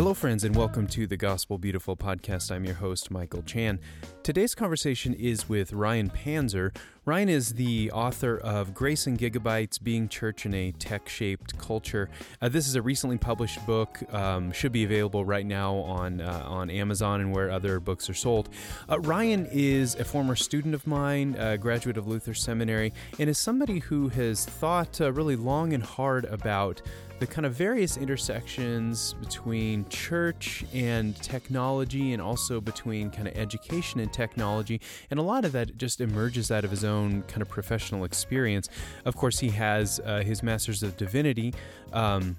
Hello, friends, and welcome to the Gospel Beautiful podcast. I'm your host, Michael Chan. Today's conversation is with Ryan Panzer. Ryan is the author of Grace and Gigabytes Being Church in a Tech Shaped Culture. Uh, this is a recently published book, um, should be available right now on, uh, on Amazon and where other books are sold. Uh, Ryan is a former student of mine, a graduate of Luther Seminary, and is somebody who has thought uh, really long and hard about the kind of various intersections between church and technology and also between kind of education and technology and a lot of that just emerges out of his own kind of professional experience of course he has uh, his master's of divinity um,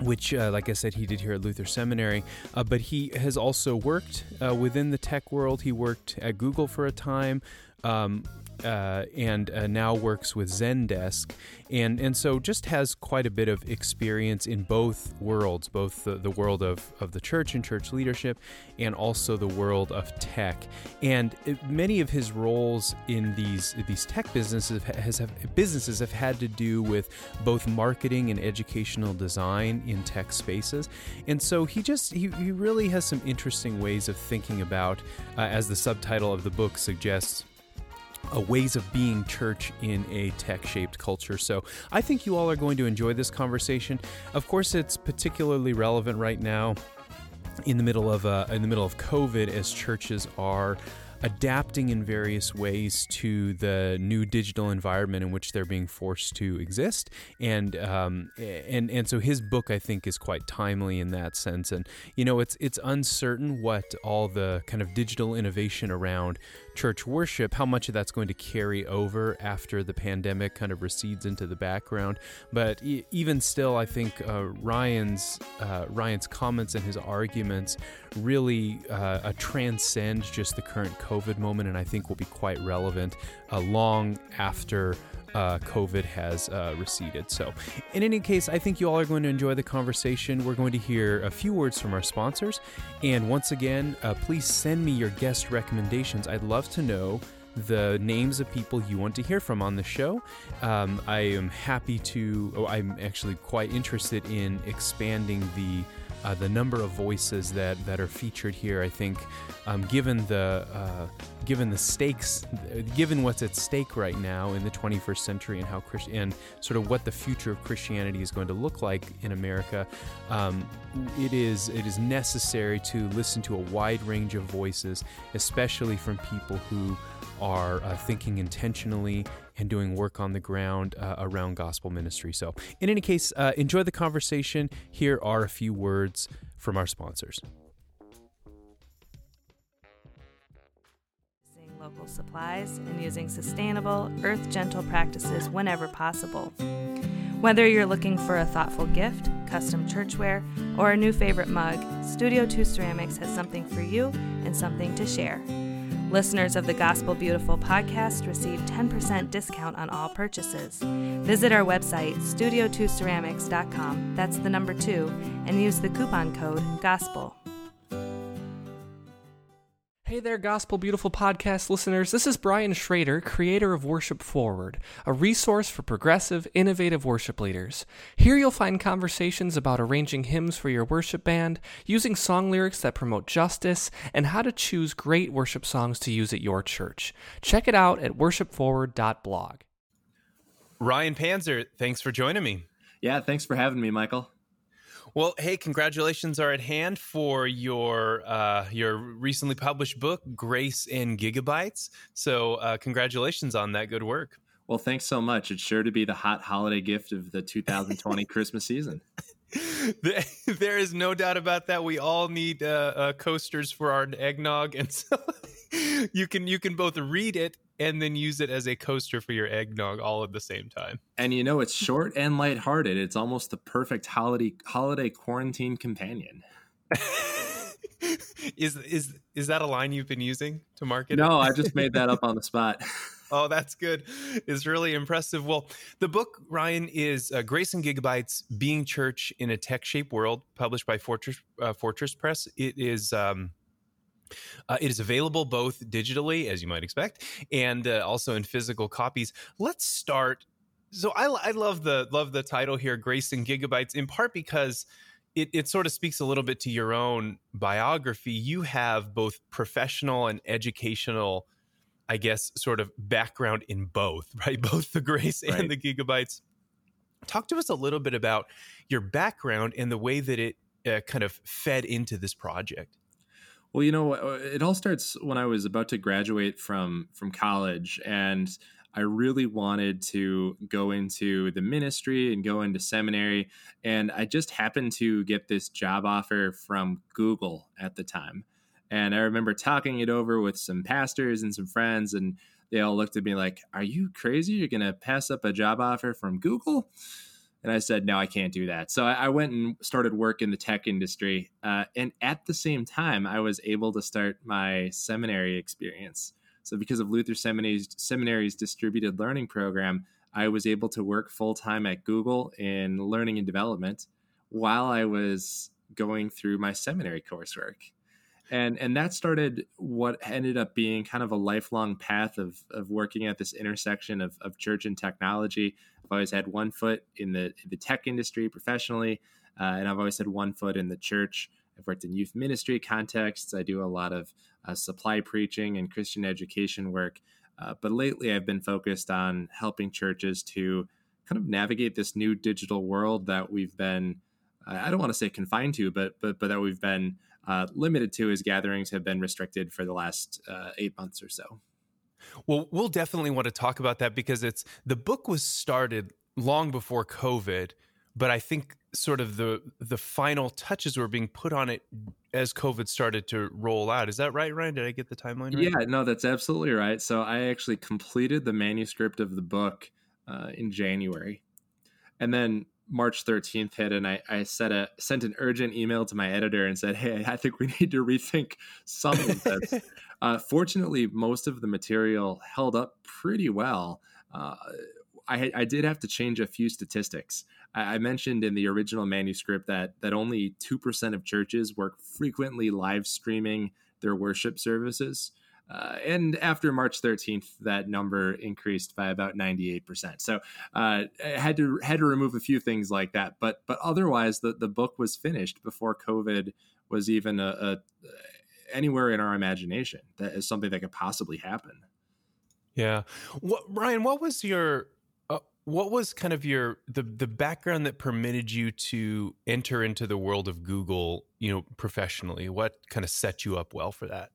which, uh, like I said, he did here at Luther Seminary. Uh, but he has also worked uh, within the tech world. He worked at Google for a time, um, uh, and uh, now works with Zendesk, and and so just has quite a bit of experience in both worlds, both the, the world of, of the church and church leadership, and also the world of tech. And many of his roles in these these tech businesses has have, businesses have had to do with both marketing and educational design in tech spaces, and so he just he, he really has some interesting ways of thinking about, uh, as the subtitle of the book suggests uh, ways of being church in a tech shaped culture. So I think you all are going to enjoy this conversation. Of course, it's particularly relevant right now in the middle of uh, in the middle of COVID as churches are adapting in various ways to the new digital environment in which they're being forced to exist. And um, and and so his book, I think, is quite timely in that sense. And you know, it's it's uncertain what all the kind of digital innovation around church worship, how much of that's going to carry over after the pandemic kind of recedes into the background. But e- even still, I think uh, Ryan's uh, Ryan's comments and his arguments really uh, transcend just the current COVID moment, and I think will be quite relevant uh, long after. Uh, COVID has uh, receded. So, in any case, I think you all are going to enjoy the conversation. We're going to hear a few words from our sponsors. And once again, uh, please send me your guest recommendations. I'd love to know the names of people you want to hear from on the show. Um, I am happy to, oh, I'm actually quite interested in expanding the uh, the number of voices that, that are featured here. I think, um, given the uh, given the stakes, given what's at stake right now in the 21st century, and how Christ- and sort of what the future of Christianity is going to look like in America, um, it is it is necessary to listen to a wide range of voices, especially from people who are uh, thinking intentionally and doing work on the ground uh, around gospel ministry. So, in any case, uh, enjoy the conversation. Here are a few words from our sponsors. Local supplies and using sustainable, earth gentle practices whenever possible. Whether you're looking for a thoughtful gift, custom churchware, or a new favorite mug, Studio 2 Ceramics has something for you and something to share. Listeners of the Gospel Beautiful podcast receive 10% discount on all purchases. Visit our website, studio2ceramics.com, that's the number two, and use the coupon code GOSPEL. Hey there, Gospel Beautiful podcast listeners. This is Brian Schrader, creator of Worship Forward, a resource for progressive, innovative worship leaders. Here you'll find conversations about arranging hymns for your worship band, using song lyrics that promote justice, and how to choose great worship songs to use at your church. Check it out at worshipforward.blog. Ryan Panzer, thanks for joining me. Yeah, thanks for having me, Michael. Well, hey, congratulations are at hand for your uh, your recently published book, Grace and Gigabytes. So, uh, congratulations on that good work. Well, thanks so much. It's sure to be the hot holiday gift of the 2020 Christmas season. there is no doubt about that. We all need uh, uh, coasters for our eggnog, and so you can you can both read it and then use it as a coaster for your eggnog all at the same time. And you know, it's short and lighthearted. It's almost the perfect holiday holiday quarantine companion. is is is that a line you've been using to market? No, I just made that up on the spot. Oh, that's good. It's really impressive. Well, the book Ryan is uh, Grace and Gigabytes: Being Church in a Tech-Shaped World, published by Fortress uh, Fortress Press. It is. Um, uh, it is available both digitally, as you might expect, and uh, also in physical copies. Let's start So I, I love the love the title here, Grace and Gigabytes, in part because it, it sort of speaks a little bit to your own biography. You have both professional and educational, I guess, sort of background in both, right? Both the Grace right. and the Gigabytes. Talk to us a little bit about your background and the way that it uh, kind of fed into this project. Well, you know, it all starts when I was about to graduate from from college, and I really wanted to go into the ministry and go into seminary. And I just happened to get this job offer from Google at the time. And I remember talking it over with some pastors and some friends, and they all looked at me like, Are you crazy? You're going to pass up a job offer from Google? And I said, No, I can't do that. So I went and started work in the tech industry. Uh, and at the same time, I was able to start my seminary experience. So, because of Luther Seminary's, Seminary's distributed learning program, I was able to work full time at Google in learning and development while I was going through my seminary coursework. And, and that started what ended up being kind of a lifelong path of, of working at this intersection of, of church and technology. I've always had one foot in the, in the tech industry professionally, uh, and I've always had one foot in the church. I've worked in youth ministry contexts. I do a lot of uh, supply preaching and Christian education work. Uh, but lately, I've been focused on helping churches to kind of navigate this new digital world that we've been, I don't want to say confined to, but but but that we've been uh, limited to as gatherings have been restricted for the last uh, eight months or so. Well, we'll definitely want to talk about that because it's the book was started long before COVID, but I think sort of the the final touches were being put on it as COVID started to roll out. Is that right, Ryan? Did I get the timeline right? Yeah, no, that's absolutely right. So I actually completed the manuscript of the book uh, in January, and then March 13th hit, and I, I set a sent an urgent email to my editor and said, "Hey, I think we need to rethink some of this." uh, fortunately, most of the material held up pretty well. Uh, I, I did have to change a few statistics. I, I mentioned in the original manuscript that that only two percent of churches were frequently live streaming their worship services. Uh, and after March 13th, that number increased by about 98%. So uh, I had to had to remove a few things like that, but but otherwise, the the book was finished before COVID was even a, a anywhere in our imagination. That is something that could possibly happen. Yeah, what, Ryan, what was your what was kind of your the the background that permitted you to enter into the world of Google, you know, professionally? What kind of set you up well for that?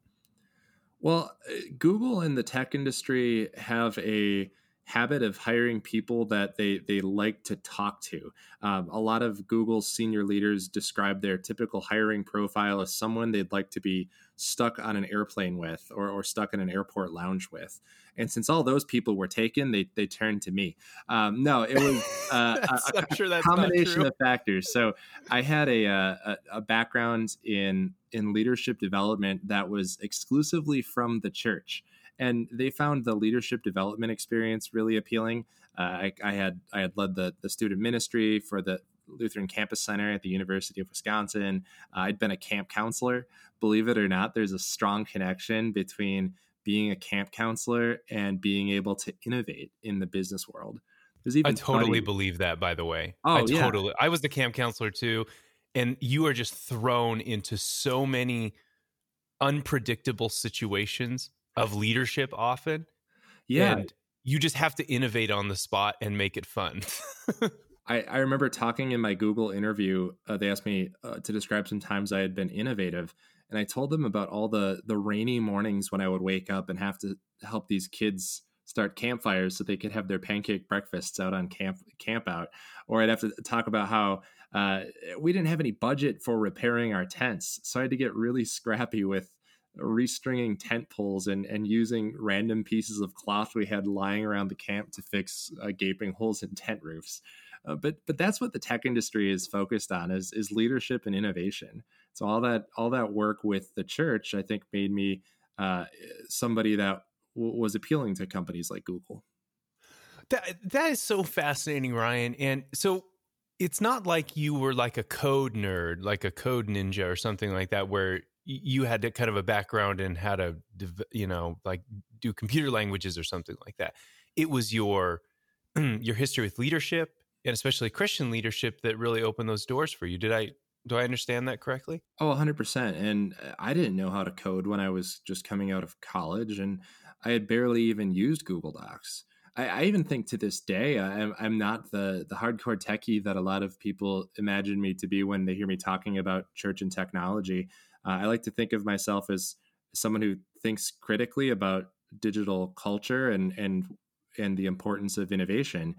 Well, uh, Google and the tech industry have a habit of hiring people that they they like to talk to. Um, a lot of Google's senior leaders describe their typical hiring profile as someone they'd like to be stuck on an airplane with or, or stuck in an airport lounge with. And since all those people were taken, they they turned to me. Um, no, it was uh, a, a sure combination of factors. So I had a, uh, a, a background in in leadership development that was exclusively from the church and they found the leadership development experience really appealing. Uh, I, I, had I had led the the student ministry for the Lutheran Campus Center at the University of Wisconsin. Uh, I'd been a camp counselor. Believe it or not, there's a strong connection between being a camp counselor and being able to innovate in the business world. There's even I totally believe that, by the way. Oh, I totally. Yeah. I was the camp counselor too, and you are just thrown into so many unpredictable situations of leadership often. Yeah. And you just have to innovate on the spot and make it fun. I, I remember talking in my Google interview. Uh, they asked me uh, to describe some times I had been innovative, and I told them about all the the rainy mornings when I would wake up and have to help these kids start campfires so they could have their pancake breakfasts out on camp camp out, or I'd have to talk about how uh, we didn't have any budget for repairing our tents, so I had to get really scrappy with restringing tent poles and, and using random pieces of cloth we had lying around the camp to fix uh, gaping holes in tent roofs. Uh, but but that's what the tech industry is focused on is is leadership and innovation. So all that all that work with the church, I think, made me uh, somebody that w- was appealing to companies like Google. That that is so fascinating, Ryan. And so it's not like you were like a code nerd, like a code ninja or something like that, where you had to kind of a background in how to you know like do computer languages or something like that it was your your history with leadership and especially Christian leadership that really opened those doors for you. Did I do I understand that correctly? Oh, 100%. And uh, I didn't know how to code when I was just coming out of college and I had barely even used Google Docs. I, I even think to this day, I'm, I'm not the, the hardcore techie that a lot of people imagine me to be when they hear me talking about church and technology. Uh, I like to think of myself as someone who thinks critically about digital culture and, and, and the importance of innovation.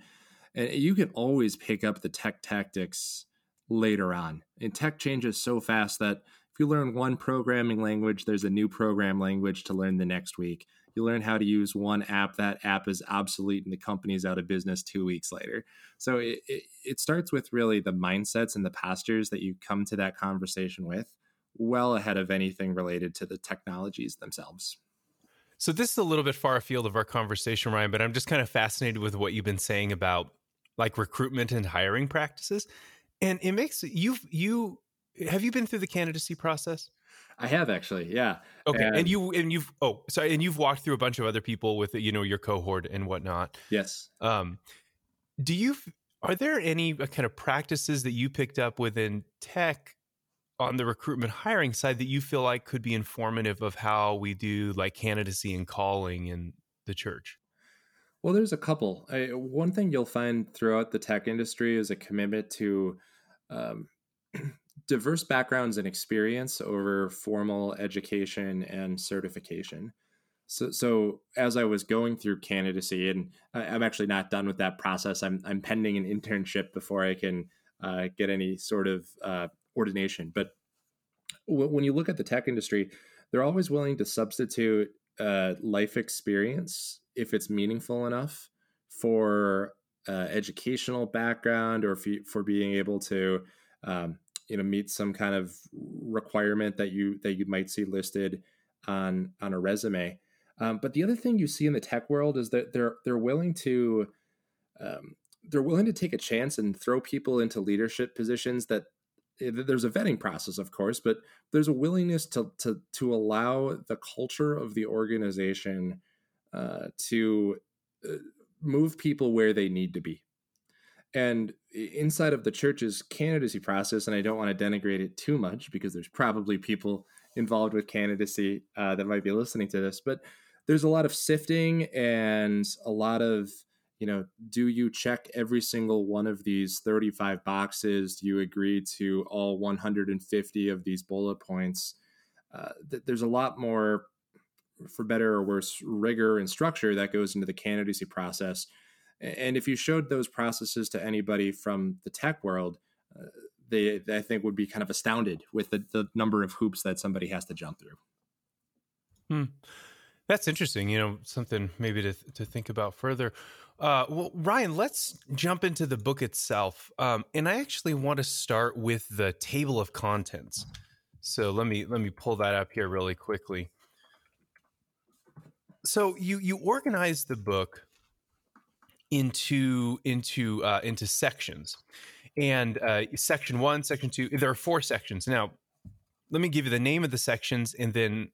And you can always pick up the tech tactics later on. And tech changes so fast that if you learn one programming language, there's a new program language to learn the next week. You learn how to use one app, that app is obsolete and the company is out of business two weeks later. So it, it, it starts with really the mindsets and the postures that you come to that conversation with well ahead of anything related to the technologies themselves. So this is a little bit far afield of our conversation, Ryan, but I'm just kind of fascinated with what you've been saying about like recruitment and hiring practices. And it makes you've you have you been through the candidacy process? I have actually, yeah. Okay, and, and, you and you've oh sorry, and you've walked through a bunch of other people with you know your cohort and whatnot. Yes. Um, do you are there any uh, kind of practices that you picked up within tech on the recruitment hiring side that you feel like could be informative of how we do like candidacy and calling in the church? Well, there's a couple. I, one thing you'll find throughout the tech industry is a commitment to um, diverse backgrounds and experience over formal education and certification. So, so as I was going through candidacy, and I, am actually not done with that process. I'm I'm pending an internship before I can uh, get any sort of uh, ordination. But w- when you look at the tech industry, they're always willing to substitute uh, life experience if it's meaningful enough for uh, educational background or for, for being able to um, you know meet some kind of requirement that you that you might see listed on on a resume. Um, but the other thing you see in the tech world is that they're they're willing to um, they're willing to take a chance and throw people into leadership positions that eh, there's a vetting process of course but there's a willingness to to to allow the culture of the organization uh, to uh, move people where they need to be. And inside of the church's candidacy process, and I don't want to denigrate it too much because there's probably people involved with candidacy uh, that might be listening to this, but there's a lot of sifting and a lot of, you know, do you check every single one of these 35 boxes? Do you agree to all 150 of these bullet points? Uh, th- there's a lot more for better or worse, rigor and structure that goes into the candidacy process. And if you showed those processes to anybody from the tech world, uh, they, I think, would be kind of astounded with the, the number of hoops that somebody has to jump through. Hmm. That's interesting. You know, something maybe to to think about further. Uh, well, Ryan, let's jump into the book itself. Um, and I actually want to start with the table of contents. So let me let me pull that up here really quickly so you you organize the book into into uh, into sections, and uh, section one, section two. There are four sections. Now, let me give you the name of the sections, and then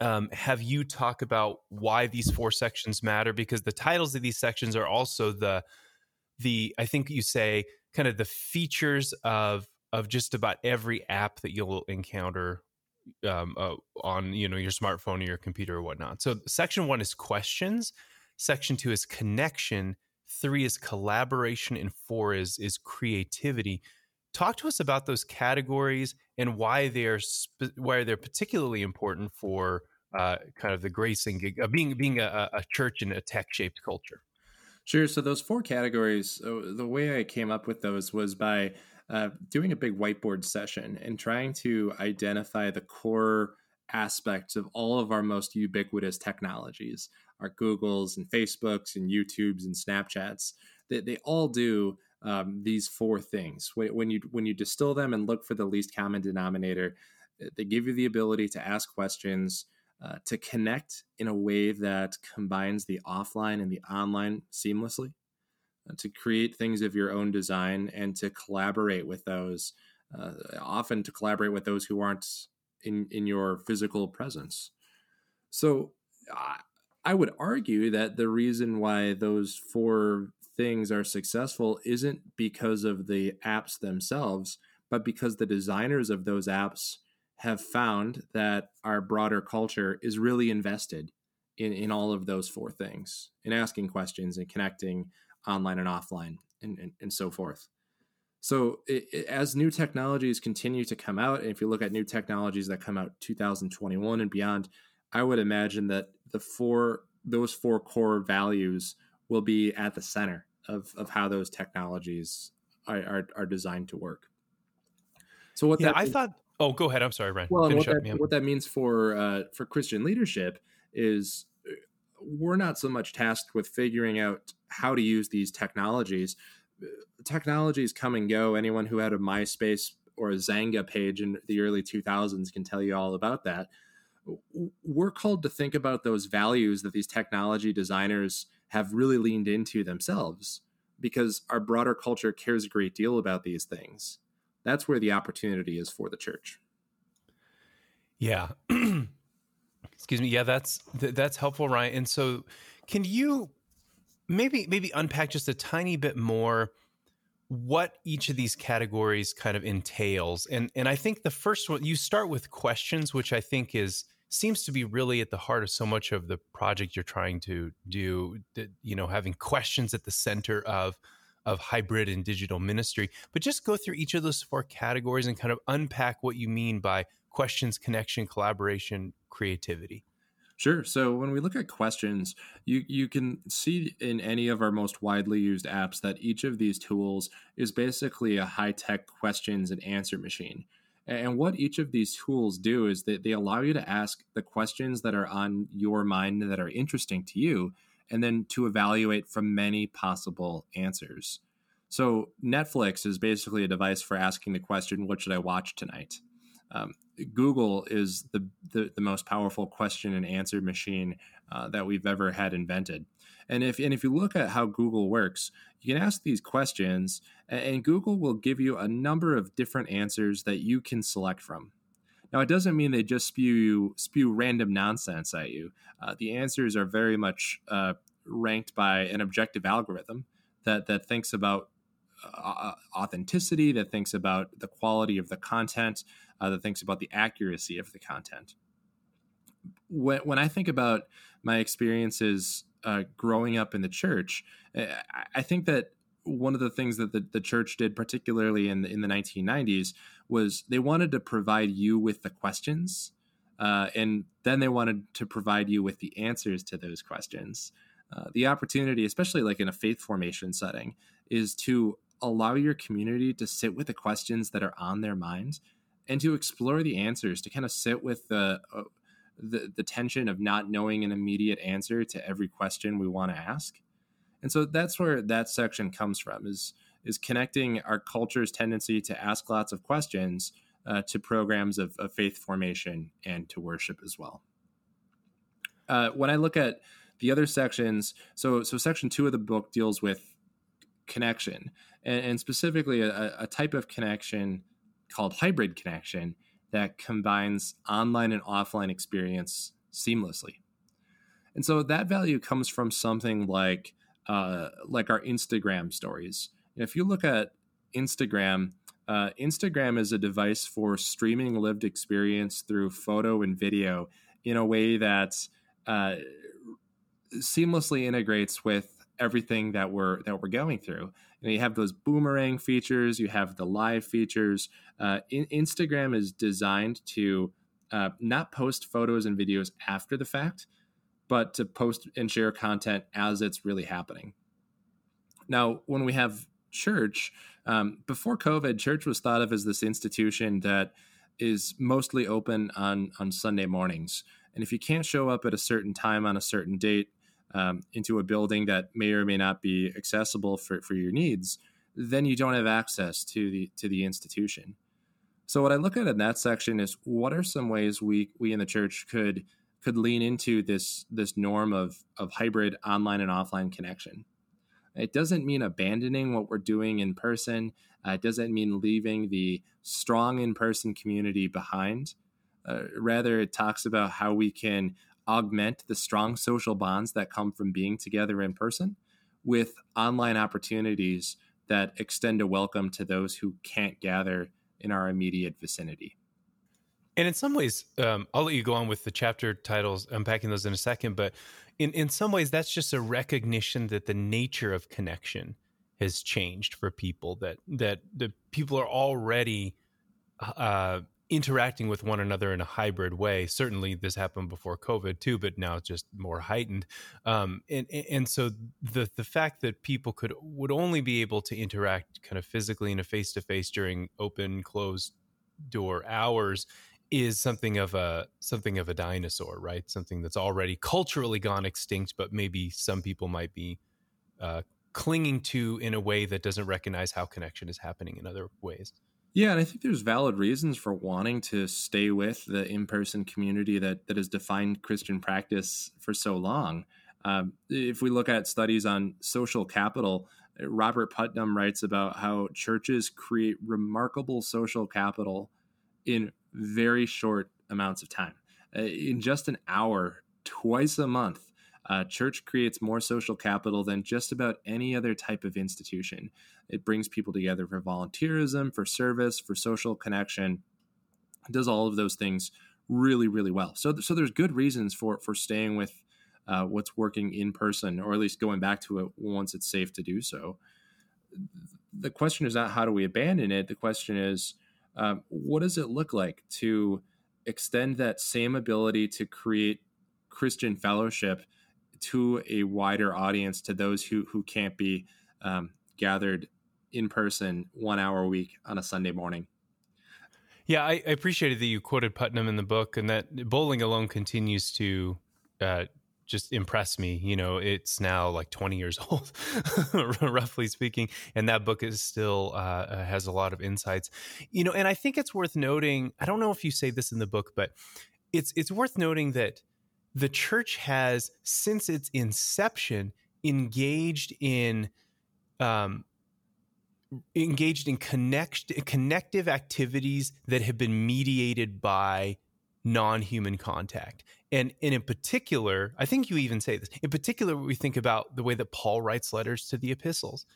um, have you talk about why these four sections matter because the titles of these sections are also the the I think you say kind of the features of of just about every app that you'll encounter um, uh, on you know your smartphone or your computer or whatnot. So section one is questions, section two is connection, three is collaboration, and four is is creativity. Talk to us about those categories and why they're sp- why they're particularly important for uh, kind of the gracing uh, being being a, a church in a tech shaped culture. Sure. So those four categories, uh, the way I came up with those was by doing a big whiteboard session and trying to identify the core aspects of all of our most ubiquitous technologies our googles and facebooks and youtubes and snapchats they, they all do um, these four things. When, you when you distill them and look for the least common denominator they give you the ability to ask questions uh, to connect in a way that combines the offline and the online seamlessly to create things of your own design and to collaborate with those uh, often to collaborate with those who aren't in in your physical presence. So uh, I would argue that the reason why those four things are successful isn't because of the apps themselves, but because the designers of those apps have found that our broader culture is really invested in, in all of those four things in asking questions and connecting online and offline and, and, and so forth. So, it, it, as new technologies continue to come out, and if you look at new technologies that come out 2021 and beyond, I would imagine that the four those four core values will be at the center of, of how those technologies are, are, are designed to work. So what yeah, that I thought. Oh, go ahead. I'm sorry, Ryan. Well, what that, what that, means for uh, for Christian leadership is we're not so much tasked with figuring out how to use these technologies. Uh, technologies come and go. Anyone who had a MySpace or a Xanga page in the early 2000s can tell you all about that. We're called to think about those values that these technology designers have really leaned into themselves because our broader culture cares a great deal about these things. That's where the opportunity is for the church. Yeah. Excuse me. Yeah, that's that's helpful, Ryan. And so, can you maybe maybe unpack just a tiny bit more what each of these categories kind of entails? And and I think the first one you start with questions, which I think is seems to be really at the heart of so much of the project you're trying to do you know having questions at the center of of hybrid and digital ministry but just go through each of those four categories and kind of unpack what you mean by questions connection collaboration creativity Sure. So when we look at questions, you you can see in any of our most widely used apps that each of these tools is basically a high-tech questions and answer machine. And what each of these tools do is that they allow you to ask the questions that are on your mind that are interesting to you, and then to evaluate from many possible answers. So, Netflix is basically a device for asking the question, What should I watch tonight? Um, Google is the, the, the, most powerful question and answer machine uh, that we've ever had invented. And if and if you look at how Google works, you can ask these questions, and Google will give you a number of different answers that you can select from. Now, it doesn't mean they just spew spew random nonsense at you. Uh, the answers are very much uh, ranked by an objective algorithm that that thinks about uh, authenticity, that thinks about the quality of the content, uh, that thinks about the accuracy of the content. When, when I think about my experiences uh, growing up in the church, I, I, think that one of the things that the, the church did, particularly in the, in the 1990s, was they wanted to provide you with the questions, uh, and then they wanted to provide you with the answers to those questions. Uh, the opportunity, especially like in a faith formation setting, is to allow your community to sit with the questions that are on their mind and to explore the answers, to kind of sit with the uh, the, the tension of not knowing an immediate answer to every question we want to ask. And so that's where that section comes from is is connecting our culture's tendency to ask lots of questions uh, to programs of, of, faith formation and to worship as well. Uh, when I look at the other sections, so so section two of the book deals with connection and, and specifically a, a type of connection called hybrid connection that combines online and offline experience seamlessly. And so that value comes from something like uh, like our Instagram stories. If you look at Instagram, uh, Instagram is a device for streaming lived experience through photo and video in a way that uh, seamlessly integrates with everything that we're that we're going through. You, know, you have those boomerang features, you have the live features. Uh, in, Instagram is designed to uh, not post photos and videos after the fact, but to post and share content as it's really happening. Now, when we have church, um, before COVID, church was thought of as this institution that is mostly open on on Sunday mornings. And if you can't show up at a certain time on a certain date, um, into a building that may or may not be accessible for, for your needs, then you don't have access to the to the institution. So what I look at in that section is what are some ways we we in the church could could lean into this this norm of of hybrid online and offline connection. It doesn't mean abandoning what we're doing in person. Uh, it doesn't mean leaving the strong in person community behind. Uh, rather, it talks about how we can augment the strong social bonds that come from being together in person with online opportunities that extend a welcome to those who can't gather in our immediate vicinity. And in some ways, um, I'll let you go on with the chapter titles, unpacking those in a second. But in, in some ways, that's just a recognition that the nature of connection has changed for people. That that the people are already uh, interacting with one another in a hybrid way. Certainly, this happened before COVID too, but now it's just more heightened. Um, and and so the the fact that people could would only be able to interact kind of physically in a face to face during open closed door hours is something of a something of a dinosaur, right? Something that's already culturally gone extinct, but maybe some people might be uh, clinging to in a way that doesn't recognize how connection is happening in other ways. Yeah, and I think there's valid reasons for wanting to stay with the in-person community that that has defined Christian practice for so long. Um, if we look at studies on social capital, Robert Putnam writes about how churches create remarkable social capital in very short amounts of time. Uh, in just an hour, twice a month, uh, church creates more social capital than just about any other type of institution. It brings people together for volunteerism, for service, for social connection. It does all of those things really, really well. So, so there's good reasons for for staying with uh, what's working in person, or at least going back to it once it's safe to do so. The question is not how do we abandon it. The question is um, what does it look like to extend that same ability to create Christian fellowship to a wider audience, to those who who can't be um, gathered in person one hour a week on a Sunday morning? Yeah, I, I, appreciated that you quoted Putnam in the book, and that bowling alone continues to uh, just impress me. You know, it's now like 20 years old, roughly speaking, and that book is still uh, uh, has a lot of insights. You know, and I think it's worth noting. I don't know if you say this in the book, but it's it's worth noting that the church has, since its inception, engaged in um, engaged in connect connective activities that have been mediated by non-human contact and, and in particular, I think you even say this. In particular, we think about the way that Paul writes letters to the epistles,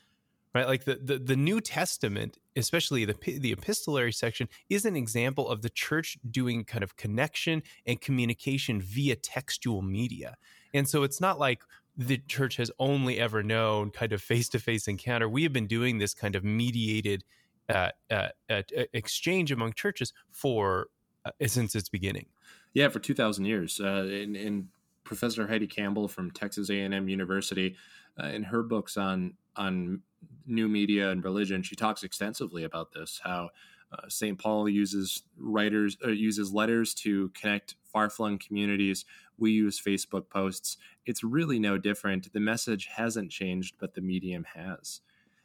right? Like the, the, the New Testament, especially the, the epistolary section, is an example of the church doing kind of connection and communication via textual media. And so it's not like the church has only ever known kind of face to face encounter. We have been doing this kind of mediated uh, uh, uh, exchange among churches for uh, since its beginning. Yeah, for two thousand years. Uh, and, and, Professor Heidi Campbell from Texas A and M University, uh, in her books on on new media and religion, she talks extensively about this. How uh, St. Paul uses writers uh, uses letters to connect far flung communities. We use Facebook posts. It's really no different. The message hasn't changed, but the medium has.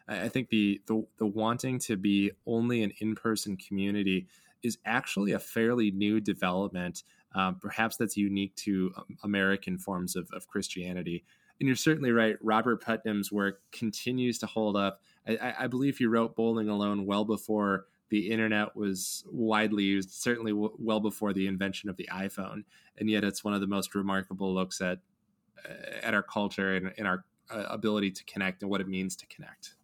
I think the, the, the wanting to be only an in person community is actually a fairly new development. Um, perhaps that's unique to um, American forms of, of, Christianity. And you're certainly right. Robert Putnam's work continues to hold up. I, I believe he wrote Bowling Alone well before the internet was widely used, certainly w- well before the invention of the iPhone. And yet, it's one of the most remarkable looks at uh, at our culture and, and our uh, ability to connect and what it means to connect.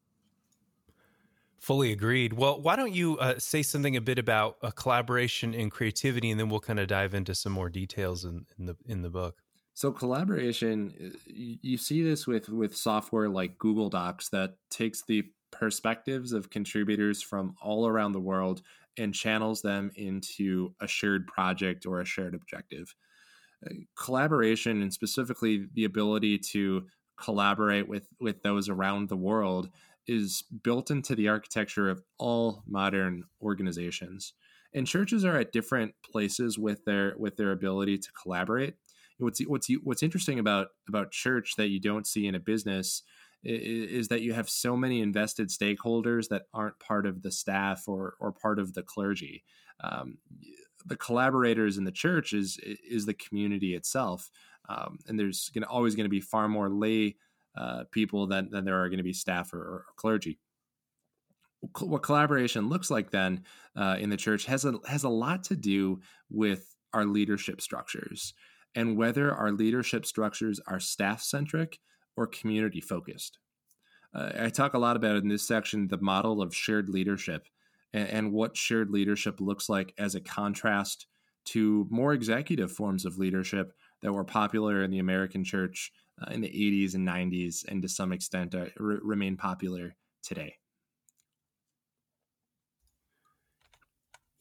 Fully agreed. Well, why don't you uh, say something a bit about a collaboration and creativity, and then we'll kind of dive into some more details in, in the in the book. So collaboration, uh, you see this with with software like Google Docs that takes the perspectives of contributors from all around the world and channels them into a shared project or a shared objective. Uh, collaboration and specifically the ability to collaborate with with those around the world is built into the architecture of all modern organizations. And churches are at different places with their with their ability to collaborate. What's what's what's interesting about about church that you don't see in a business is, that you have so many invested stakeholders that aren't part of the staff or or part of the clergy. Um, the collaborators in the church is is the community itself, um, and there's to always going to be far more lay uh, people than, than there are going to be staff or, or clergy. What collaboration looks like then uh, in the church has a has a lot to do with our leadership structures. and whether our leadership structures are staff centric or community focused. Uh, I talk a lot about in this section the model of shared leadership and, and what shared leadership looks like as a contrast to more executive forms of leadership that were popular in the American church uh, in the 80s and 90s, and to some extent uh, r- remain popular today.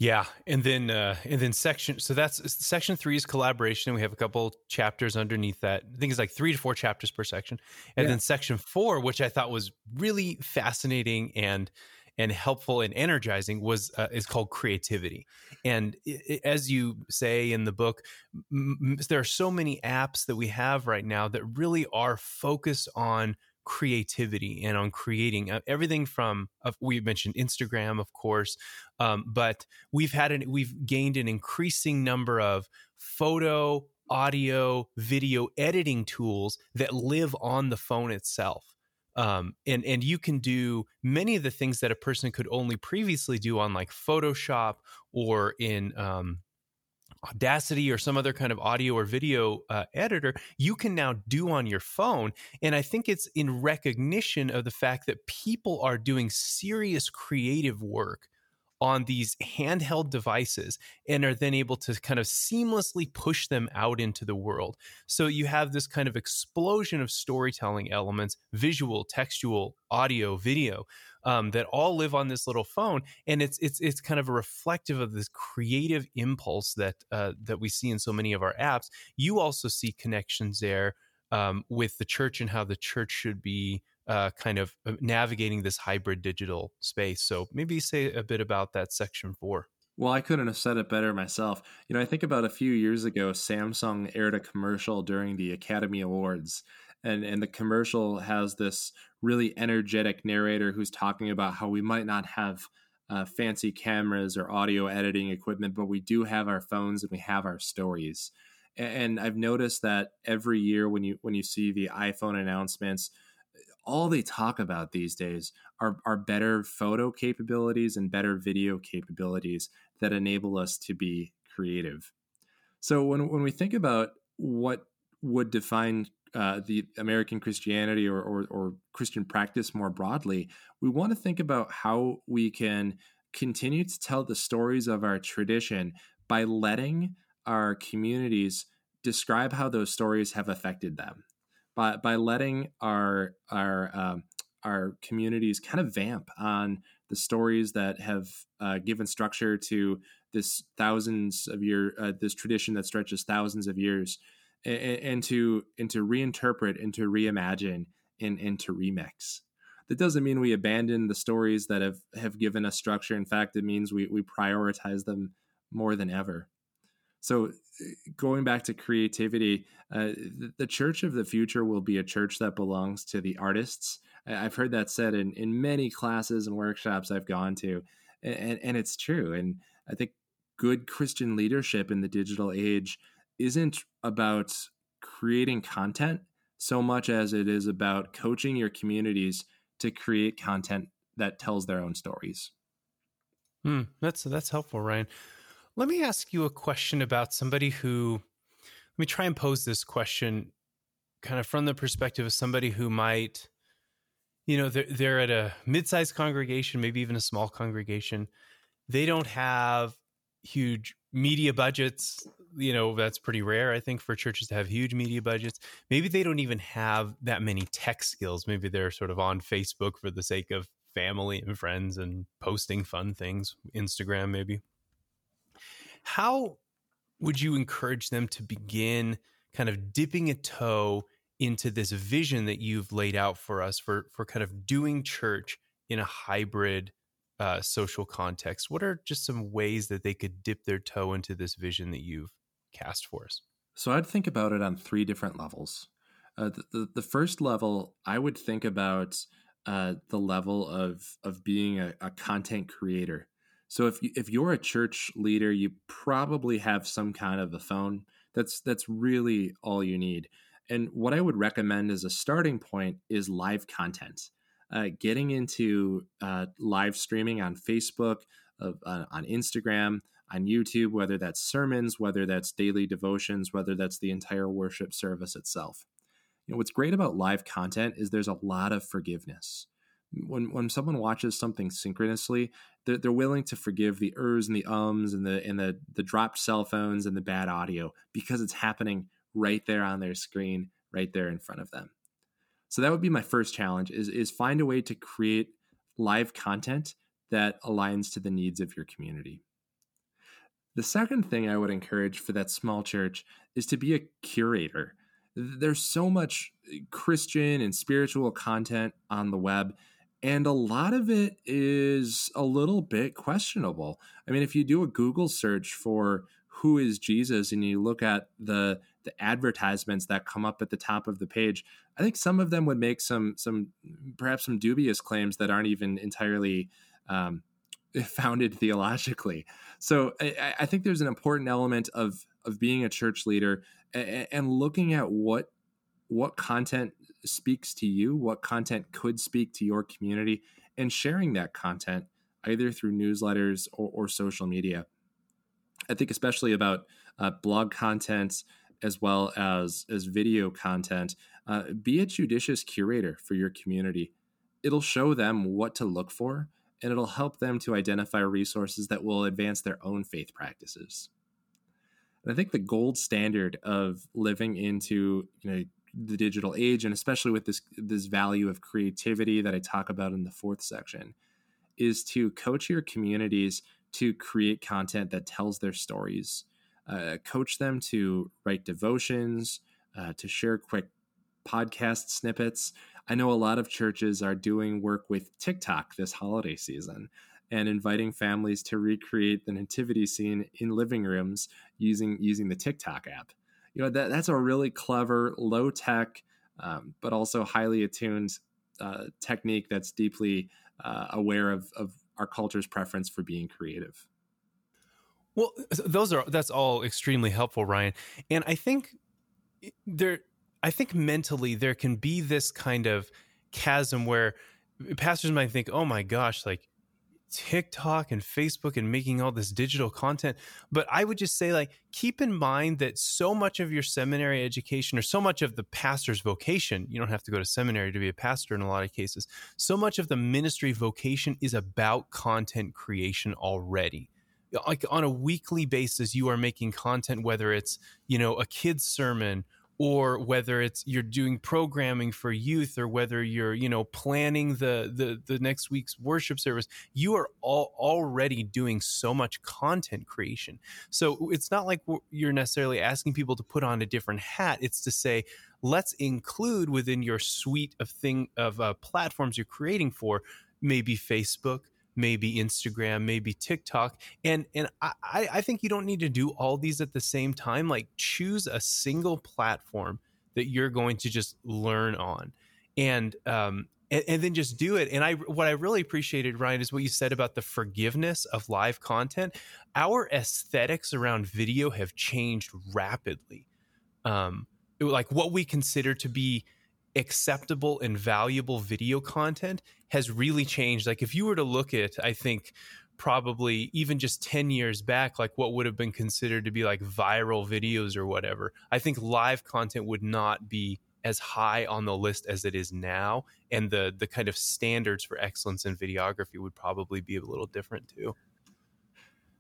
Yeah, and then uh, and then section. So that's section three is collaboration. We have a couple chapters underneath that. I think it's like three to four chapters per section, and yeah. then section four, which I thought was really fascinating and and helpful and energizing, was uh, is called creativity. And it, as you say in the book, m- there are so many apps that we have right now that really are focused on creativity and on creating uh, everything from uh, we mentioned Instagram, of course, um, but we've had an we've gained an increasing number of photo, audio, video editing tools that live on the phone itself. Um, and and you can do many of the things that a person could only previously do on like Photoshop or in um, Audacity or some other kind of audio or video uh, editor, you can now do on your phone. And I think it's in recognition of the fact that people are doing serious creative work on these handheld devices and are then able to kind of seamlessly push them out into the world. So you have this kind of explosion of storytelling elements, visual, textual, audio, video, um, that all live on this little phone, and it's it's it's kind of a reflective of this creative impulse that uh, that we see in so many of our apps. You also see connections there um, with the church and how the church should be uh, kind of uh, navigating this hybrid digital space. So maybe say a bit about that section four. Well, I couldn't have said it better myself. You know, I think about a few years ago, Samsung aired a commercial during the Academy Awards, and and the commercial has this really energetic narrator who's talking about how we might not have uh, fancy cameras or audio editing equipment, but we do have our phones and we have our stories. And, and I've noticed that every year when you when you see the iPhone announcements, all they talk about these days are, are better photo capabilities and better video capabilities that enable us to be creative. So when when we think about what would define uh, the American Christianity or, or, or Christian practice more broadly, we want to think about how we can continue to tell the stories of our tradition by letting our communities describe how those stories have affected them. By by letting our our um, our communities kind of vamp on the stories that have uh, given structure to this thousands of year uh, this tradition that stretches thousands of years and, and to and to reinterpret and to reimagine and, and to remix. That doesn't mean we abandon the stories that have have given us structure. In fact it means we we prioritize them more than ever. So going back to creativity uh, the, the church of the future will be a church that belongs to the artists. I've heard that said in, in many classes and workshops i've gone to and, and it's true. And i think good christian leadership in the digital age isn't about creating content so much as it is about coaching your communities to create content that tells their own stories. Hmm, that's that's helpful, Ryan. Let me ask you a question about somebody who. Let me try and pose this question, kind of from the perspective of somebody who might, you know, they're they're at a mid-sized congregation, maybe even a small congregation. They don't have huge media budgets you know that's pretty rare i think for churches to have huge media budgets. Maybe they don't even have that many tech skills. Maybe they're sort of on facebook for the sake of family and friends and posting fun things instagram maybe. How would you encourage them to begin kind of dipping a toe into this vision that you've laid out for us for for kind of doing church in a hybrid uh, social context, what are just some ways that they could dip their toe into this vision that you've cast for us? So I'd think about it on three different levels. Uh, the, the, the, first level, I would think about uh, the level of of being a, a content creator. So if you, if you're a church leader, you probably have some kind of a phone. That's that's really all you need. And what I would recommend as a starting point is live content uh, getting into uh, live streaming on Facebook, uh, on Instagram, on YouTube, whether that's sermons, whether that's daily devotions, whether that's the entire worship service itself. You know, what's great about live content is there's a lot of forgiveness. When when someone watches something synchronously, they're, they're willing to forgive the ers and the ums and the and the the dropped cell phones and the bad audio because it's happening right there on their screen, right there in front of them. So that would be my first challenge is is find a way to create live content that aligns to the needs of your community. The second thing I would encourage for that small church is to be a curator. There's so much eh, Christian and spiritual content on the web, and a lot of it is a little bit questionable. I mean, if you do a Google search for who is Jesus and you look at the the advertisements that come up at the top of the page, I think some of them would make some some perhaps some dubious claims that aren't even entirely um, founded theologically. So I, I, think there's an important element of of being a church leader and, and looking at what what content speaks to you, what content could speak to your community, and sharing that content either through newsletters or, or social media. I think especially about uh, blog content as well as as video content. Uh, be a judicious curator for your community. It'll show them what to look for and it'll help them to identify resources that will advance their own faith practices. And I think the gold standard of living into you know the digital age, and especially with this this value of creativity that I talk about in the fourth section, is to coach your communities to create content that tells their stories. Uh, coach them to write devotions, uh, to share quick podcast snippets, I know a lot of churches are doing work with TikTok this holiday season and inviting families to recreate the nativity scene in living rooms using using the TikTok app. You know that that's a really clever, low tech, um, but also highly attuned uh, technique that's deeply uh, aware of, of our culture's preference for being creative. Well, those are that's all extremely helpful, Ryan, and I think there I think mentally there can be this kind of chasm where pastors might think, oh my gosh, like TikTok and Facebook and making all this digital content. But I would just say, like, keep in mind that so much of your seminary education or so much of the pastor's vocation, you don't have to go to seminary to be a pastor in a lot of cases, so much of the ministry vocation is about content creation already like on a weekly basis you are making content whether it's you know a kid's sermon or whether it's you're doing programming for youth or whether you're you know planning the the, the next week's worship service you are all already doing so much content creation. So it's not like you're necessarily asking people to put on a different hat. It's to say let's include within your suite of thing of uh, platforms you're creating for maybe facebook maybe Instagram, maybe TikTok. And and I, I think you don't need to do all these at the same time. Like choose a single platform that you're going to just learn on. And um and, and, then just do it. And I what I really appreciated, Ryan, is what you said about the forgiveness of live content. Our aesthetics around video have changed rapidly. Um, like what we consider to be acceptable and valuable video content has really changed. Like if you were to look at, I think probably even just 10 years back, like what would have been considered to be like viral videos or whatever, I think live content would not be as high on the list as it is now. And the the kind of standards for excellence in videography would probably be a little different too.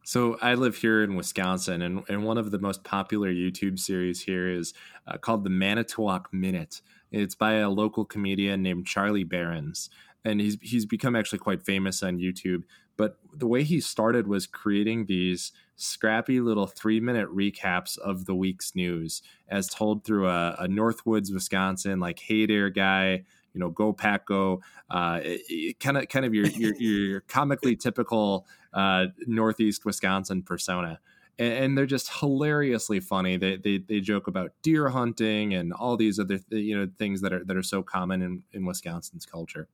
So I live here in Wisconsin, and, and one of the most popular YouTube series here is uh, called the Manitowoc Minute. It's by a local comedian named Charlie Berens, and he's he's become actually quite famous on YouTube. But the way he started was creating these scrappy little three minute recaps of the week's news, as told through a, a Northwoods, Wisconsin, like hey there guy, you know, go pack go, uh, kind of kind of your your, your comically typical uh, Northeast Wisconsin persona and, and they're just hilariously funny. They, they they joke about deer hunting and all these other th- you know things that are that are so common in, in Wisconsin's culture.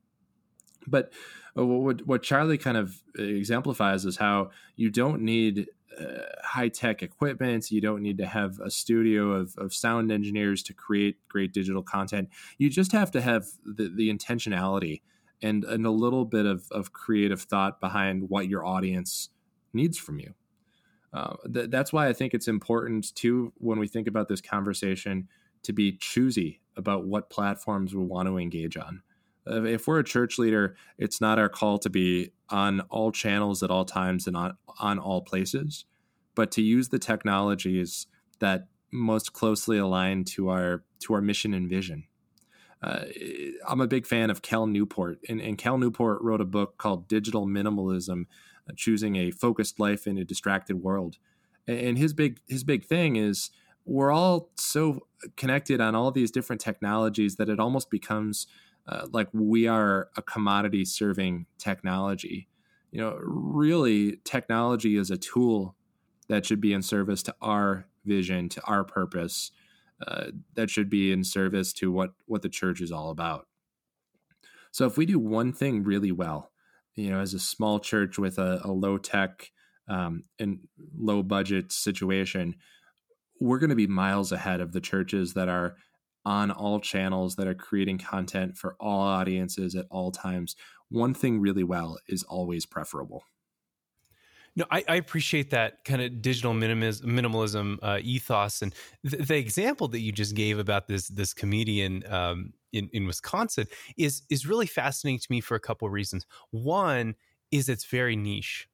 But uh, what what Charlie kind of exemplifies is how you don't need uh, high tech equipment. You don't need to have a studio of, of sound engineers to create great digital content. You just have to have the, the intentionality and, and a little bit of, of creative thought behind what your audience needs from you. Uh, th- that's why I think it's important too when we think about this conversation to be choosy about what platforms we want to engage on. If we're a church leader, it's not our call to be on all channels at all times and on, on all places, but to use the technologies that most closely align to our to our mission and vision. Uh, I'm a big fan of Cal Newport, and, and Cal Newport wrote a book called Digital Minimalism: Choosing a Focused Life in a Distracted World. And his big his big thing is we're all so connected on all these different technologies that it almost becomes uh, like we are a commodity serving technology. You know, really, technology is a tool that should be in service to our vision, to our purpose, uh, that should be in service to what what the church is all about. So, if we do one thing really well, you know, as a small church with a, a low tech um, and low budget situation, we're going to be miles ahead of the churches that are on all channels that are creating content for all audiences at all times. One thing really well is always preferable. No, I, I appreciate that kind of digital minimalism uh, ethos, and th- the example that you just gave about this this comedian um, in in Wisconsin is is really fascinating to me for a couple of reasons. One is it's very niche,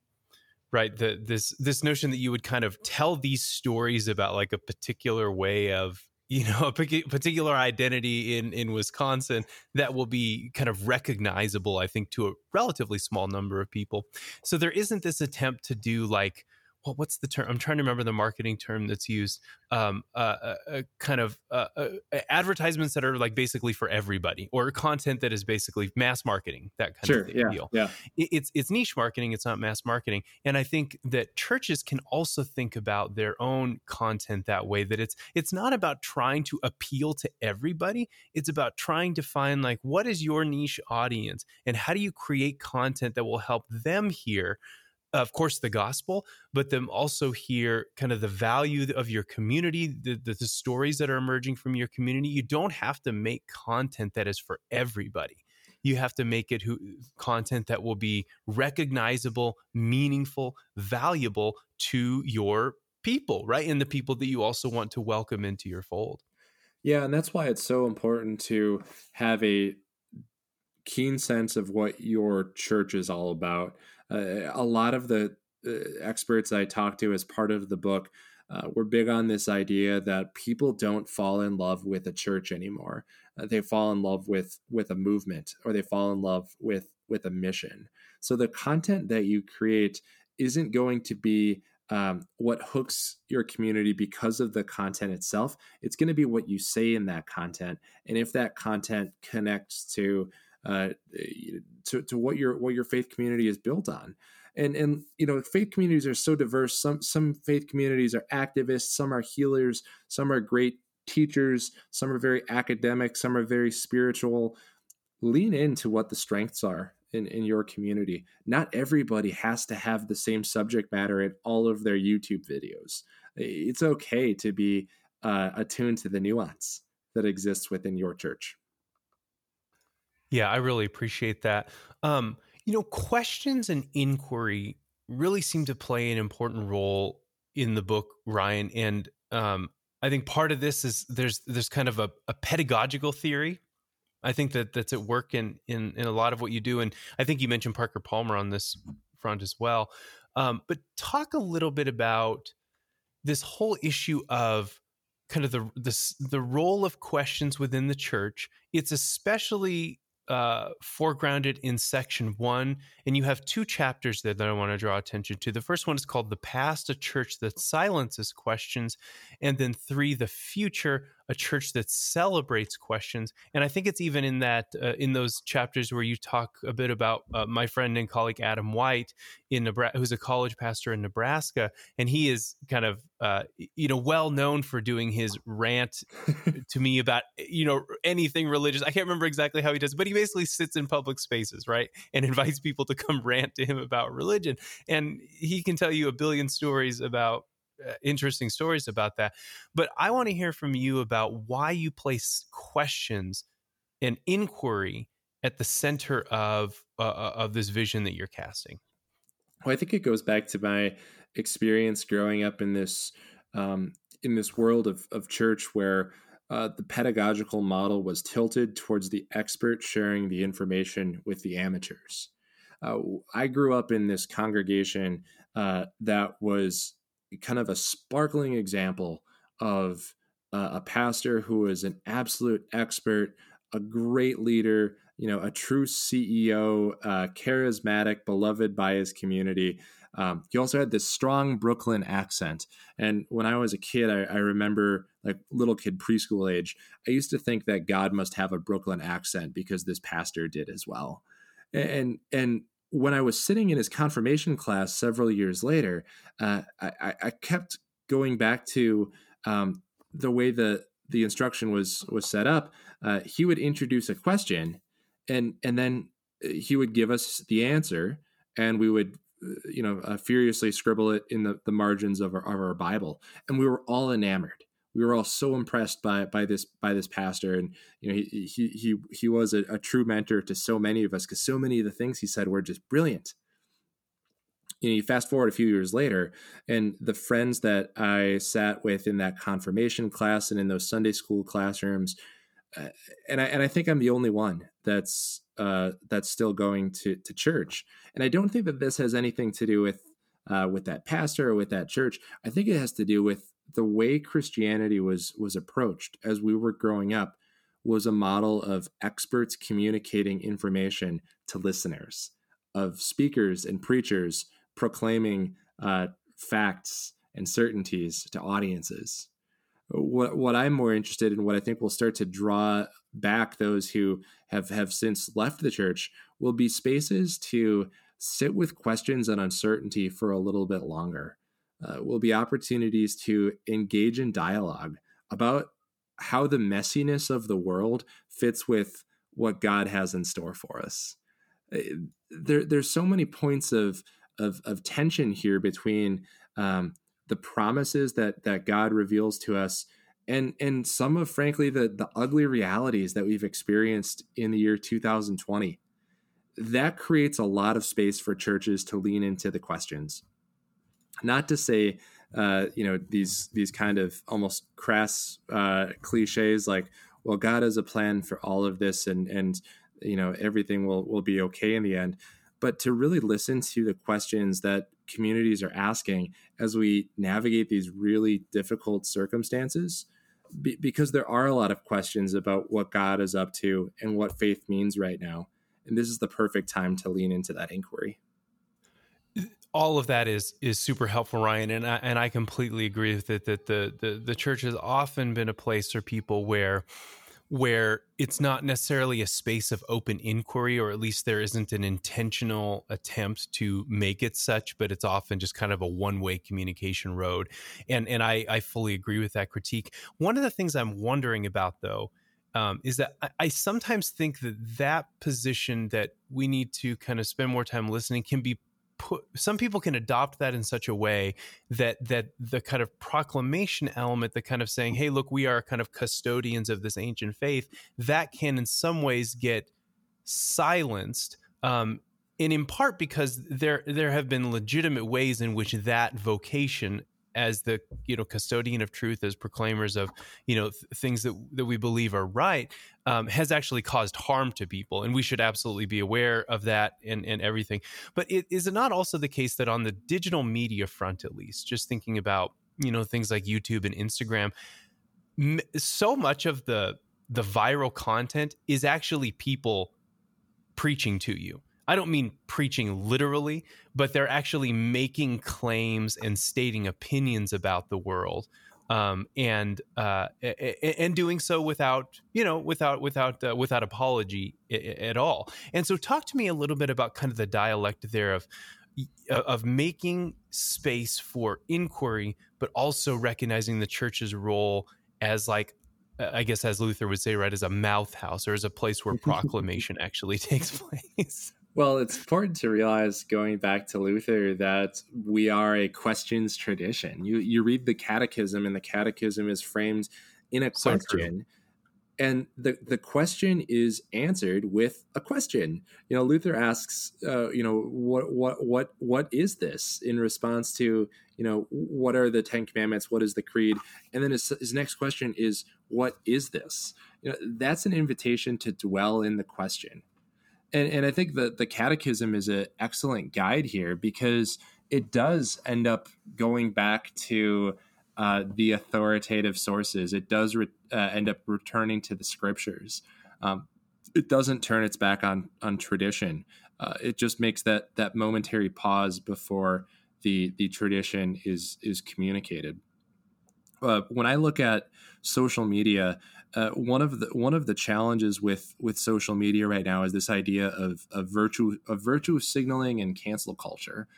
right? The this this notion that you would kind of tell these stories about like a particular way of you know a particular identity in in Wisconsin that will be kind of recognizable I think to a relatively small number of people. So there isn't this attempt to do like well, what's the term? I'm trying to remember the marketing term that's used. Um, uh, uh, uh kind of uh, uh, advertisements that are like basically for everybody, or content that is basically mass marketing. That kind sure, of yeah, deal. Yeah, it's it's niche marketing. It's not mass marketing. And I think that churches can also think about their own content that way. That it's it's not about trying to appeal to everybody. It's about trying to find like what is your niche audience, and how do you create content that will help them hear of course the gospel but then also hear kind of the value of your community the, the, the, stories that are emerging from your community. You don't have to make content that is for everybody. You have to make it who, content that will be recognizable meaningful valuable to your people right? And the people that you also want to welcome into your fold. Yeah and that's why it's so important to have a keen sense of what your church is all about uh, a lot of the uh, experts I talked to as part of the book uh, were big on this idea that people don't fall in love with a church anymore. Uh, they fall in love with with a movement, or they fall in love with with a mission. So the content that you create isn't going to be um, what hooks your community because of the content itself. It's going to be what you say in that content, and if that content connects to uh, to, to what your what your faith community is built on. And and you know faith communities are so diverse. Some some faith communities are activists some are healers some are great teachers some are very academic some are very spiritual. Lean into what the strengths are in, in your community. Not everybody has to have the same subject matter in all of their youtube videos. It's okay to be uh, attuned to the nuance that exists within your church yeah, I really appreciate that. Um, you know, questions and inquiry really seem to play an important role in the book, Ryan. And um, I think part of this is there's there's kind of a, a, pedagogical theory. I think that that's at work in, in in a lot of what you do, and I think you mentioned Parker Palmer on this front as well. Um, but talk a little bit about this whole issue of kind of the the the role of questions within the church. It's especially uh, foregrounded in section one, and you have two chapters there that I want to draw attention to. The first one is called The Past, a Church That Silences Questions, and then three, The Future, a church that celebrates questions. And I think it's even in that uh, in those chapters where you talk a bit about uh, my friend and colleague Adam White in Nebraska, who's a college pastor in Nebraska, and he is kind of uh, you know well known for doing his rant to me about you know anything religious. I can't remember exactly how he does, but he basically sits in public spaces, right, and invites people to come rant to him about religion, and he can tell you a billion stories about interesting stories about that. But I want to hear from you about why you place questions and inquiry at the center of uh, uh, of this vision that you're casting. Well, I think it goes back to my experience growing up in this um, in this world of, of church where uh, the pedagogical model was tilted towards the expert sharing the information with the amateurs. Uh, I grew up in this congregation uh, that was kind of a sparkling example of uh, a pastor who is an absolute expert, a great leader, you know, a true CEO, uh, charismatic, beloved by his community. Um, he also had this strong Brooklyn accent. And when I was a kid, I, I, remember, like little kid preschool age, I used to think that God must have a Brooklyn accent because this pastor did as well. And and when I was sitting in his confirmation class several years later, uh, I, I, kept going back to um, the way the the instruction was was set up. Uh, he would introduce a question, and and then uh, he would give us the answer, and we would uh, you know uh, furiously scribble it in the, the margins of our, of our Bible, and we were all enamored we were all so impressed by by this by this pastor. And you know he he he, he was a, a true mentor to so many of us because so many of the things he said were just brilliant. You know you fast forward a few years later and the friends that i sat with in that confirmation class and in those sunday school classrooms uh, and i and i think i'm the only one that's uh, that's still going to to church. And i don't think that this has anything to do with uh, with that pastor or with that church. I think it has to do with the way Christianity was was approached as we were growing up was a model of experts communicating information to listeners, of speakers and preachers proclaiming uh, facts and certainties to audiences. What, what I'm more interested in, what I think will start to draw back those who have, have since left the church, will be spaces to sit with questions and uncertainty for a little bit longer uh, will be opportunities to engage in dialogue about how the messiness of the world fits with what God has in store for us. Uh, there, there's so many points of, of, of tension here between um, the promises that that God reveals to us and and some of frankly the the ugly realities that we've experienced in the year 2020 that creates a lot of space for churches to lean into the questions not to say uh, you know these these kind of almost crass uh, cliches like well god has a plan for all of this and and you know everything will will be okay in the end. But to really listen to the questions that communities are asking as we navigate these really difficult circumstances because there are a lot of questions about what god is up to and what faith means right now. And this is the perfect time to lean into that inquiry all of that is is super helpful, Ryan, and I, and I completely agree with it. That the, the the church has often been a place for people where where it's not necessarily a space of open inquiry, or at least there isn't an intentional attempt to make it such, but it's often just kind of a one way communication road. And and I I fully agree with that critique. One of the things I'm wondering about though. Um, is that I, I sometimes think that that position that we need to kind of spend more time listening can be put some people can adopt that in such a way that that the kind of proclamation element the kind of saying hey look we are kind of custodians of this ancient faith that can in some ways get silenced um, and in part because there there have been legitimate ways in which that vocation as the you know custodian of truth as proclaimers of you know th- things that that we believe are right um, has actually caused harm to people and we should absolutely be aware of that and and everything. But it, is it not also the case that on the digital media front at least just thinking about you know things like youtube and instagram m- so much of the the viral content is actually people preaching to you I don't mean preaching literally, but they're actually making claims and stating opinions about the world, um, and uh, and doing so without you know without without uh, without apology at all. And so, talk to me a little bit about kind of the dialect there of of making space for inquiry, but also recognizing the church's role as like I guess as Luther would say, right, as a mouth house or as a place where proclamation actually takes place. Well, it's important to realize going back to Luther that we are a questions tradition. You you read the catechism and the catechism is framed in a question. So and the the question is answered with a question. You know, Luther asks, uh, you know, what what what what is this in response to you know what are the Ten Commandments? What is the creed? And then his, his next question is, what is this? You know, that's an invitation to dwell in the question. And, and I think that the catechism is an excellent guide here because it does end up going back to uh, the authoritative sources. It does re- uh, end up returning to the scriptures. Um, it doesn't turn its back on on tradition. Uh, it just makes that that momentary pause before the the tradition is is communicated. Uh, when I look at social media, uh, one of the one of the challenges with with social media right now is this idea of of virtue of virtue signaling and cancel culture.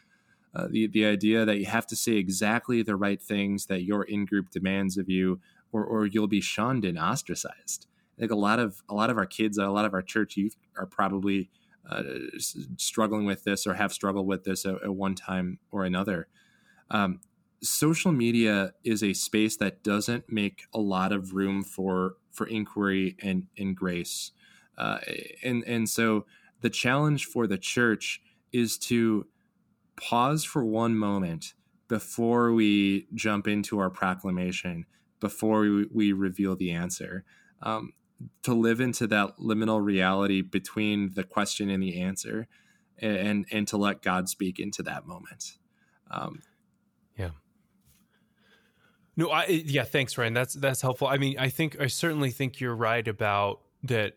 Uh, the the idea that you have to say exactly the right things that your in group demands of you, or or you'll be shunned and ostracized. I think a lot of a lot of our kids, a lot of our church youth are probably uh, struggling with this or have struggled with this at, at one time or another. Um, social media is a space that doesn't make a lot of room for for inquiry and and grace, uh, and and so the challenge for the church is to pause for one moment before we jump into our proclamation, before we, we reveal the answer, um, to live into that liminal reality between the question and the answer, and and to let God speak into that moment. Um. No, I yeah, thanks, Ryan. That's that's helpful. I mean, I think I certainly think you're right about that.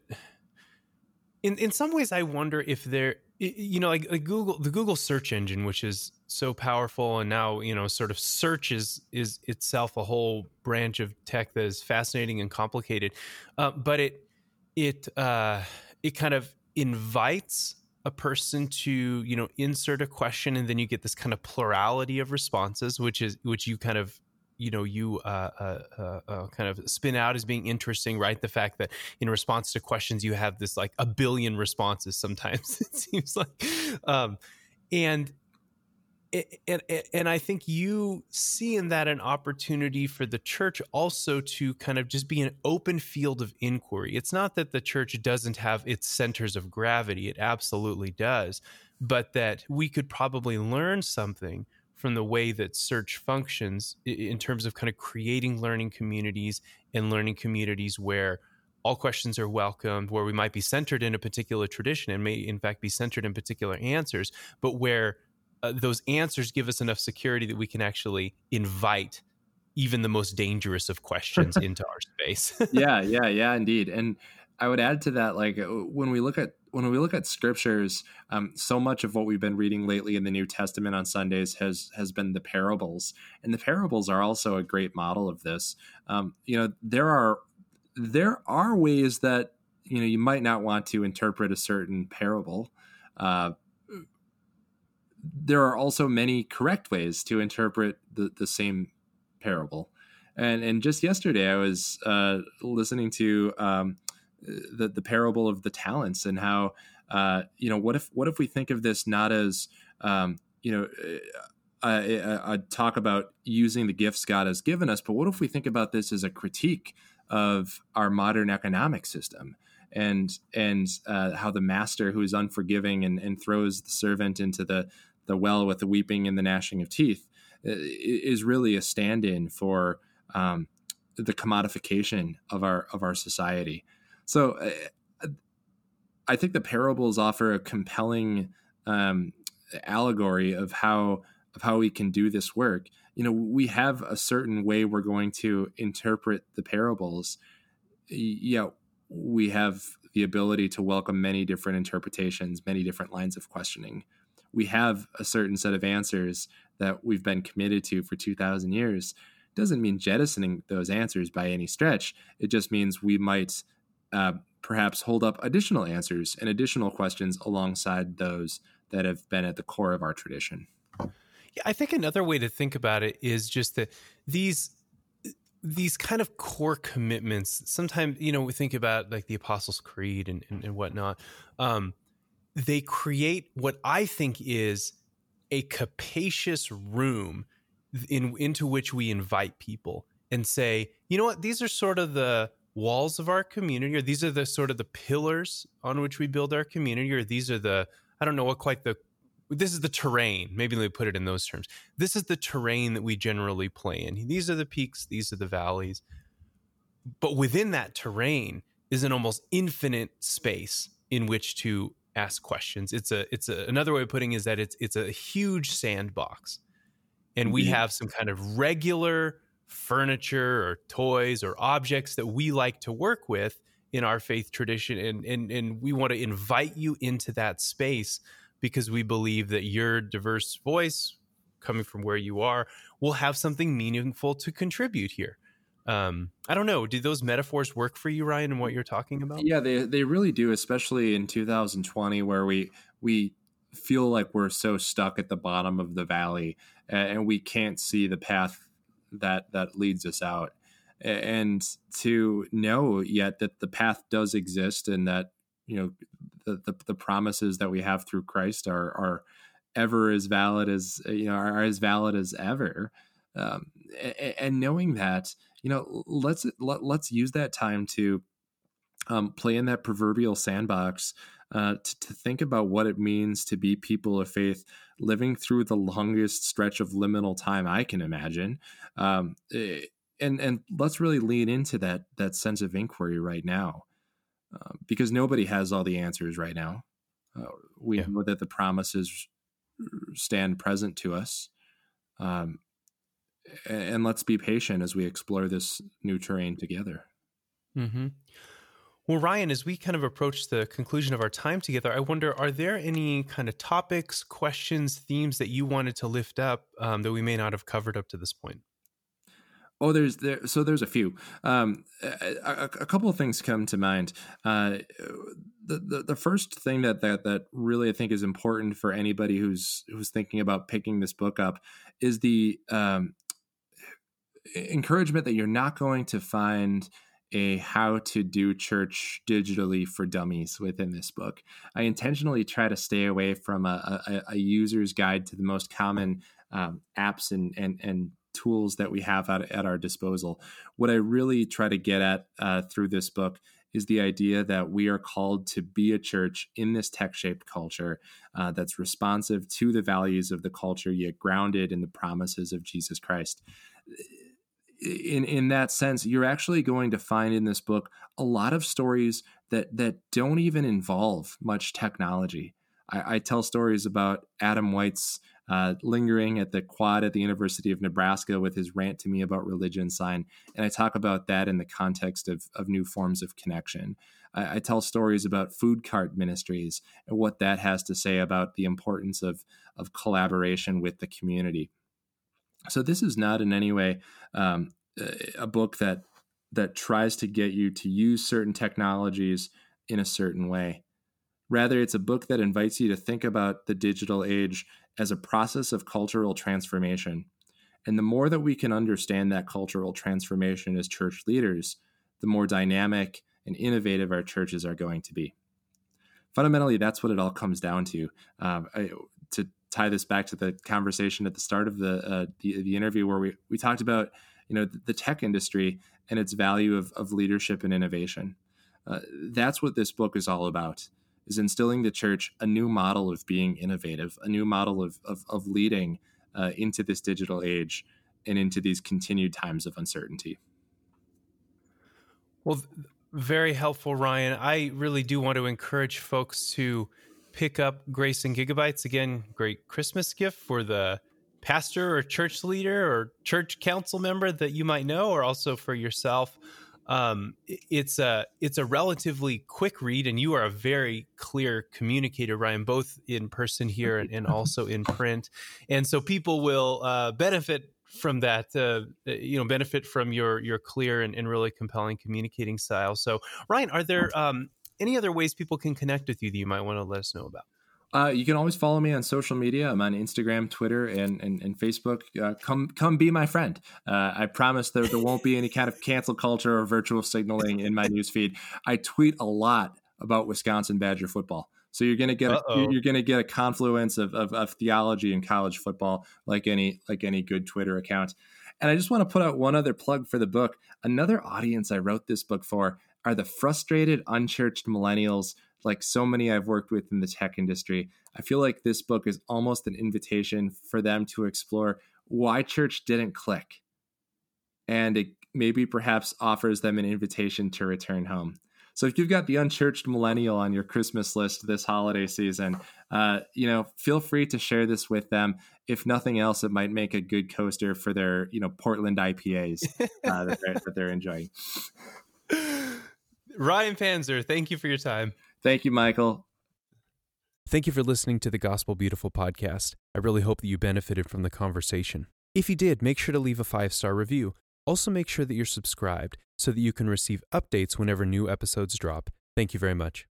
In in some ways, I wonder if there you know like, like google the google search engine which is so powerful and now you know sort of search is is itself a whole branch of tech that is fascinating and complicated uh, but it it uh, it kind of invites a person to you know insert a question and then you get this kind of plurality of responses which is which you kind of you know you uh, uh, uh, uh, kind of spin out as being interesting right the fact that in response to questions you have this like a billion responses sometimes it seems like um, and and, and I think you see in that an opportunity for the church also to kind of just be an open field of inquiry. It's not that the church doesn't have its centers of gravity, it absolutely does, but that we could probably learn something from the way that search functions in terms of kind of creating learning communities and learning communities where all questions are welcomed, where we might be centered in a particular tradition and may, in fact, be centered in particular answers, but where uh, those answers give us enough security that we can actually invite even the most dangerous of questions into our space. yeah, yeah, yeah, indeed. And I would add to that, like uh, when we look at when we look at scriptures, um, so much of what we've been reading lately in the New Testament on Sundays has has been the parables, and the parables are also a great model of this. Um, you know, there are there are ways that you know you might not want to interpret a certain parable. Uh, there are also many correct ways to interpret the, the same parable. And and just yesterday, I was uh, listening to um, the the parable of the talents and how uh, you know what if what if we think of this not as um, you know a, talk about using the gifts God has given us, but what if we think about this as a critique of our modern economic system and and uh, how the master who is unforgiving and, and throws the servant into the the well with the weeping and the gnashing of teeth is really a stand-in for um, the commodification of our of our society. So uh, I think the parables offer a compelling um, allegory of how of how we can do this work. You know, we have a certain way we're going to interpret the parables. Yeah, we have the ability to welcome many different interpretations, many different lines of questioning. We have a certain set of answers that we've been committed to for 2,000 years. Doesn't mean jettisoning those answers by any stretch. It just means we might uh, perhaps hold up additional answers and additional questions alongside those that have been at the core of our tradition. Yeah, I think another way to think about it is just that these these kind of core commitments. Sometimes you know we think about like the Apostles' Creed and and, and whatnot. Um, they create what I think is a capacious room in into which we invite people and say, you know what, these are sort of the walls of our community, or these are the sort of the pillars on which we build our community, or these are the I don't know what quite the this is the terrain. Maybe let me put it in those terms. This is the terrain that we generally play in. These are the peaks, these are the valleys. But within that terrain is an almost infinite space in which to ask questions. It's a it's a another way of putting is that it's it's a huge sandbox. And we mm-hmm. have some kind of regular furniture or toys or objects that we like to work with in our faith tradition and and and we want to invite you into that space because we believe that your diverse voice coming from where you are will have something meaningful to contribute here um, I don't know. Do those metaphors work for you, Ryan, and what you're talking about? Yeah, they they really do, especially in 2020, where we we feel like we're so stuck at the bottom of the valley and we can't see the path that that leads us out. And to know yet that the path does exist and that you know the, the, the promises that we have through Christ are are ever as valid as you know are, as valid as ever. Um, and, knowing that you know let's let, let's use that time to um, play in that proverbial sandbox uh, to, to, think about what it means to be people of faith living through the longest stretch of liminal time I can imagine. Um, eh, and and let's really lean into that that sense of inquiry right now, uh, because nobody has all the answers right now. Uh, we yeah. know that the promises stand present to us. Um, and let's be patient as we explore this new terrain together. Mm-hmm. Well, Ryan, as we kind of approach the conclusion of our time together, I wonder are there any kind of topics, questions, themes that you wanted to lift up um, that we may not have covered up to this point? Oh, there's there. So there's a few. Um, a, a, couple of things come to mind. Uh, the, the, the first thing that that that really I think is important for anybody who's who's thinking about picking this book up is the um, encouragement that you're not going to find a how to do church digitally for dummies within this book. I intentionally try to stay away from a, a, a user's guide to the most common um, apps and, and, and tools that we have at, at our disposal. What I really try to get at uh, through this book is the idea that we are called to be a church in this tech shaped culture uh, that's responsive to the values of the culture, yet grounded in the promises of Jesus Christ in in that sense, you're actually going to find in this book a lot of stories that that don't even involve much technology. I, I tell stories about Adam White's uh, lingering at the quad at the University of Nebraska with his rant to me about religion sign, and I talk about that in the context of of new forms of connection. I, I tell stories about food cart ministries and what that has to say about the importance of of collaboration with the community. So this is not in any way um, a book that that tries to get you to use certain technologies in a certain way. Rather, it's a book that invites you to think about the digital age as a process of cultural transformation. And the more that we can understand that cultural transformation as church leaders, the more dynamic and innovative our churches are going to be. Fundamentally, that's what it all comes down to. Um, I, to tie this back to the conversation at the start of the, uh, the, the interview, where we we talked about you know the, the tech industry and its value of, of leadership and innovation. Uh, that's what this book is all about is instilling the church a new model of being innovative, a new model of, of, of leading uh, into this digital age and into these continued times of uncertainty. Well, very helpful, Ryan. I really do want to encourage folks to pick up Grace and Gigabytes. Again, great Christmas gift for the pastor or church leader or church council member that you might know, or also for yourself. Um, it's a it's a relatively quick read, and you are a very clear communicator, Ryan, both in person here and, and also in print. And so people will uh, benefit from that. Uh, you know, benefit from your your clear and, and really compelling communicating style. So, Ryan, are there um, any other ways people can connect with you that you might want to let us know about? Uh, you can always follow me on social media. I'm on Instagram, Twitter, and and, and Facebook. Uh, come come be my friend. Uh, I promise there, there won't be any kind of cancel culture or virtual signaling in my newsfeed. I tweet a lot about Wisconsin Badger football. So you're gonna get a, you're gonna get a confluence of, of, of theology and college football like any like any good Twitter account. And I just want to put out one other plug for the book. Another audience I wrote this book for are the frustrated, unchurched millennials, like so many I've worked with in the tech industry. I feel like this book is almost an invitation for them to explore why church didn't click. And it maybe perhaps offers them an invitation to return home. So if you've got the unchurched millennial on your Christmas list this holiday season, uh, you know, feel free to share this with them. If nothing else, it might make a good coaster for their, you know, Portland IPAs uh, that, they're, that they're enjoying. Ryan Panzer, thank you for your time. Thank you, Michael. Thank you for listening to the Gospel Beautiful podcast. I really hope that you benefited from the conversation. If you did, make sure to leave a five star review. Also, make sure that you're subscribed so that you can receive updates whenever new episodes drop. Thank you very much.